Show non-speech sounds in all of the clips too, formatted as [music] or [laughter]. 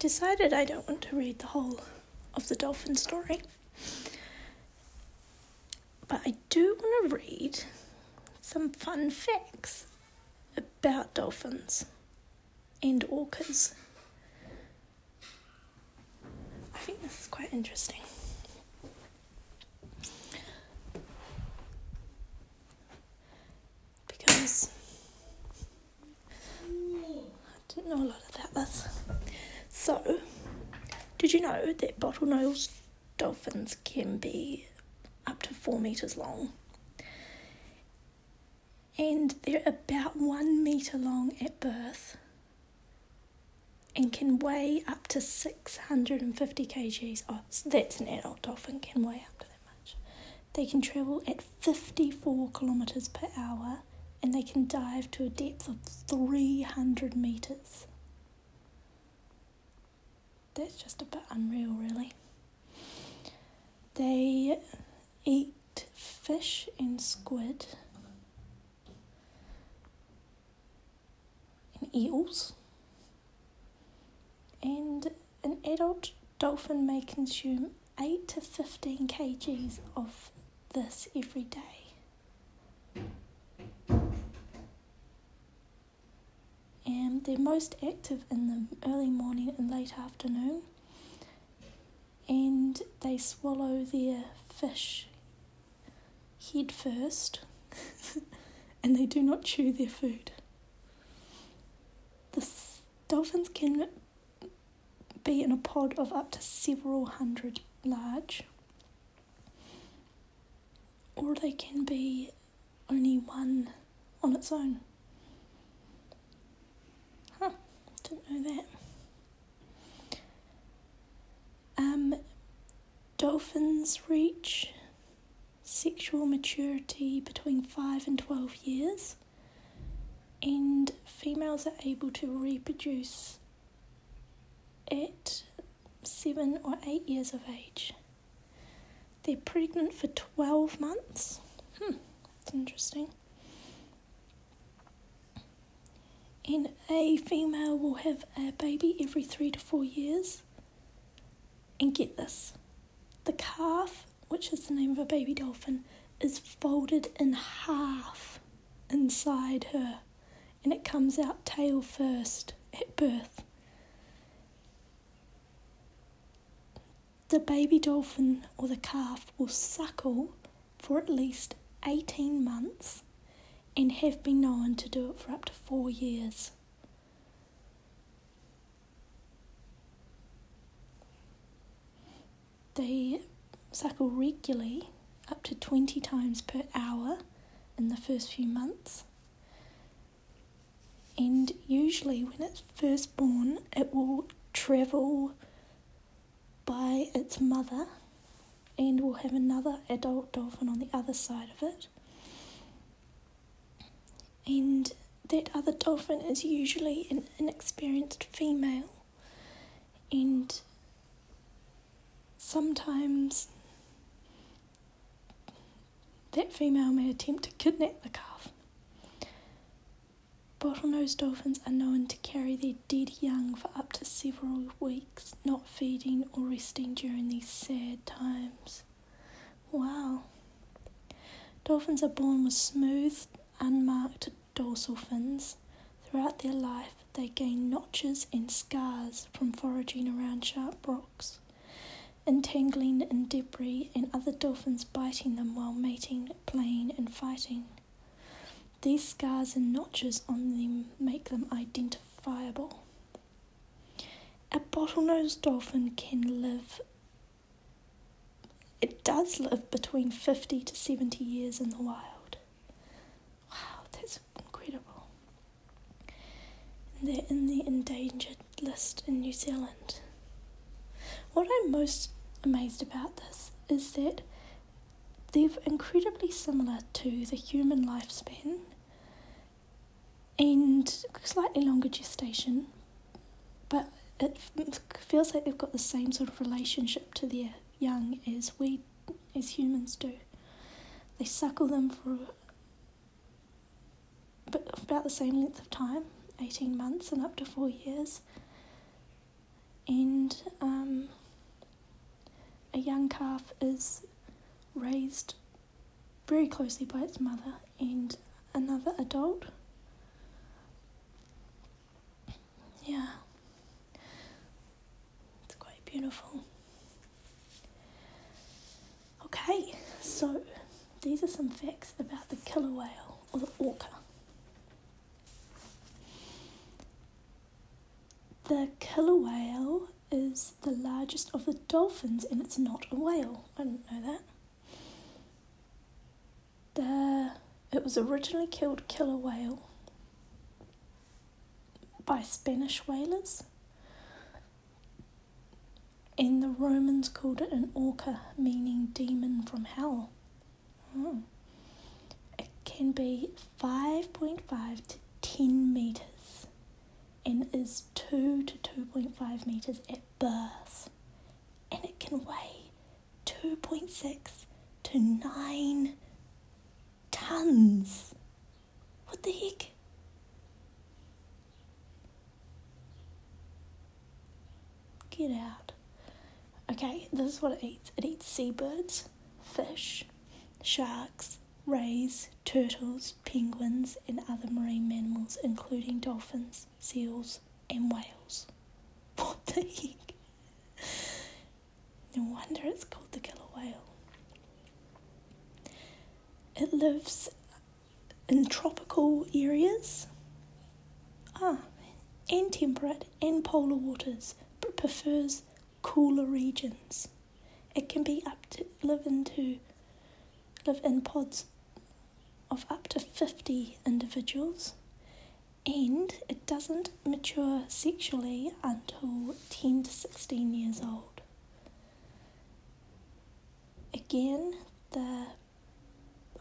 decided I don't want to read the whole of the dolphin story. But I do want to read some fun facts about dolphins and orcas. I think this is quite interesting. Because I didn't know a lot about this. So, did you know that bottlenose dolphins can be up to four meters long? And they're about one meter long at birth and can weigh up to 650 kgs. Oh, that's an adult dolphin, can weigh up to that much. They can travel at 54 kilometers per hour and they can dive to a depth of 300 meters. That's just a bit unreal, really. They eat fish and squid and eels. And an adult dolphin may consume 8 to 15 kgs of this every day. They're most active in the early morning and late afternoon. And they swallow their fish head first, [laughs] and they do not chew their food. The dolphins can be in a pod of up to several hundred large, or they can be only one on its own. Didn't know that. Um, dolphins reach sexual maturity between 5 and 12 years, and females are able to reproduce at 7 or 8 years of age. They're pregnant for 12 months. Hmm, that's interesting. And a female will have a baby every three to four years. And get this the calf, which is the name of a baby dolphin, is folded in half inside her and it comes out tail first at birth. The baby dolphin or the calf will suckle for at least 18 months and have been known to do it for up to four years. They suckle regularly up to 20 times per hour in the first few months. And usually, when it's first born, it will travel by its mother and will have another adult dolphin on the other side of it. And that other dolphin is usually an inexperienced female, and sometimes that female may attempt to kidnap the calf. Bottlenose dolphins are known to carry their dead young for up to several weeks, not feeding or resting during these sad times. Wow. Dolphins are born with smooth, unmarked dorsal fins. Throughout their life, they gain notches and scars from foraging around sharp rocks, entangling in debris, and other dolphins biting them while mating, playing, and fighting. These scars and notches on them make them identifiable. A bottlenose dolphin can live, it does live between 50 to 70 years in the wild. That's incredible. They're in the endangered list in New Zealand. What I'm most amazed about this is that they're incredibly similar to the human lifespan and slightly longer gestation, but it feels like they've got the same sort of relationship to their young as we as humans do. They suckle them for about the same length of time 18 months and up to four years and um, a young calf is raised very closely by its mother and another adult. Yeah, it's quite beautiful. Okay, so these are some facts about the killer whale or the orca. The killer whale is the largest of the dolphins and it's not a whale. I didn't know that. The it was originally killed killer whale by Spanish whalers. And the Romans called it an orca, meaning demon from hell. Oh. It can be 5.5 to 10 metres and is 2 to 2.5 metres at birth. And it can weigh 2.6 to 9 tons. What the heck? Get out. Okay, this is what it eats. It eats seabirds, fish, sharks, rays, turtles, penguins, and other marine mammals, including dolphins, seals, and whales. [laughs] What the heck? No wonder it's called the killer whale. It lives in tropical areas ah, and temperate and polar waters, but prefers cooler regions. It can be up to live into live in pods of up to 50 individuals and it doesn't mature sexually until 10 to 16 years old. Again, the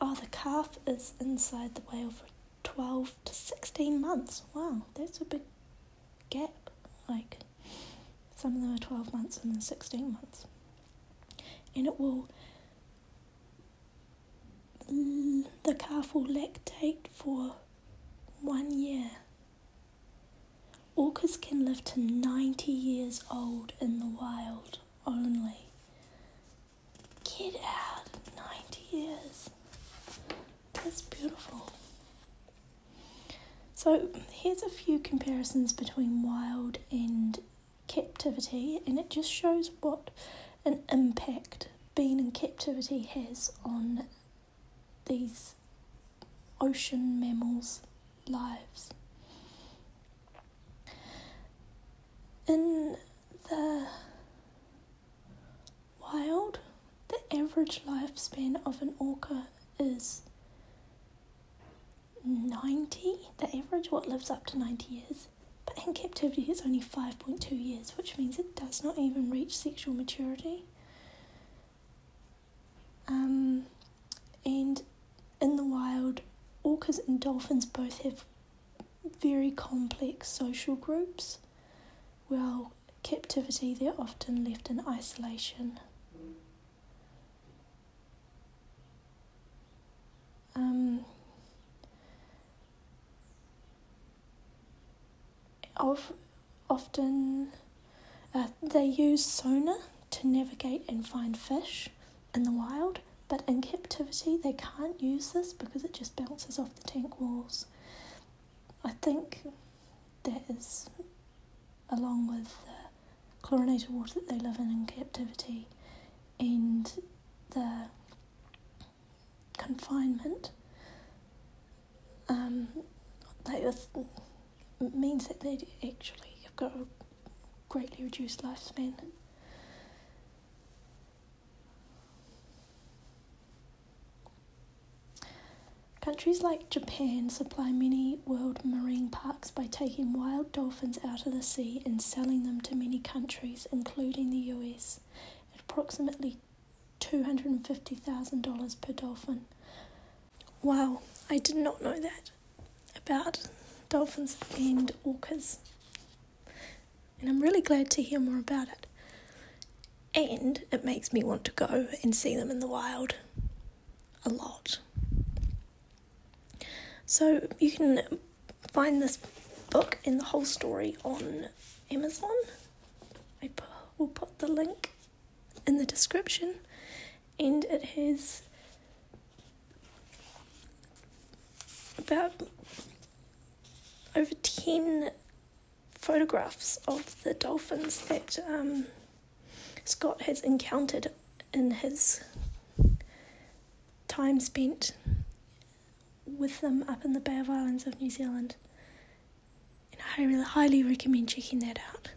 oh the calf is inside the whale for 12 to 16 months. Wow, that's a big gap. Like some of them are 12 months and then 16 months. And it will the calf will lactate for one year. Orcas can live to 90 years old in the wild only. Get out, 90 years. That's beautiful. So, here's a few comparisons between wild and captivity, and it just shows what an impact being in captivity has on these ocean mammals' lives. In the wild, the average lifespan of an orca is 90. The average what lives up to 90 years. But in captivity it's only 5.2 years, which means it does not even reach sexual maturity. Um, and orcas and dolphins both have very complex social groups, while captivity they're often left in isolation. Um, of, often uh, they use sonar to navigate and find fish in the wild, but in captivity, they can't use this because it just bounces off the tank walls. I think that is, along with the chlorinated water that they live in in captivity and the confinement, um, they, means that they actually have got a greatly reduced lifespan. Countries like Japan supply many world marine parks by taking wild dolphins out of the sea and selling them to many countries, including the US, at approximately $250,000 per dolphin. Wow, I did not know that about dolphins and orcas. And I'm really glad to hear more about it. And it makes me want to go and see them in the wild a lot. So you can find this book and the whole story on Amazon, I will put the link in the description, and it has about over 10 photographs of the dolphins that um, Scott has encountered in his time spent with them up in the Bay of Islands of New Zealand. And I really highly recommend checking that out.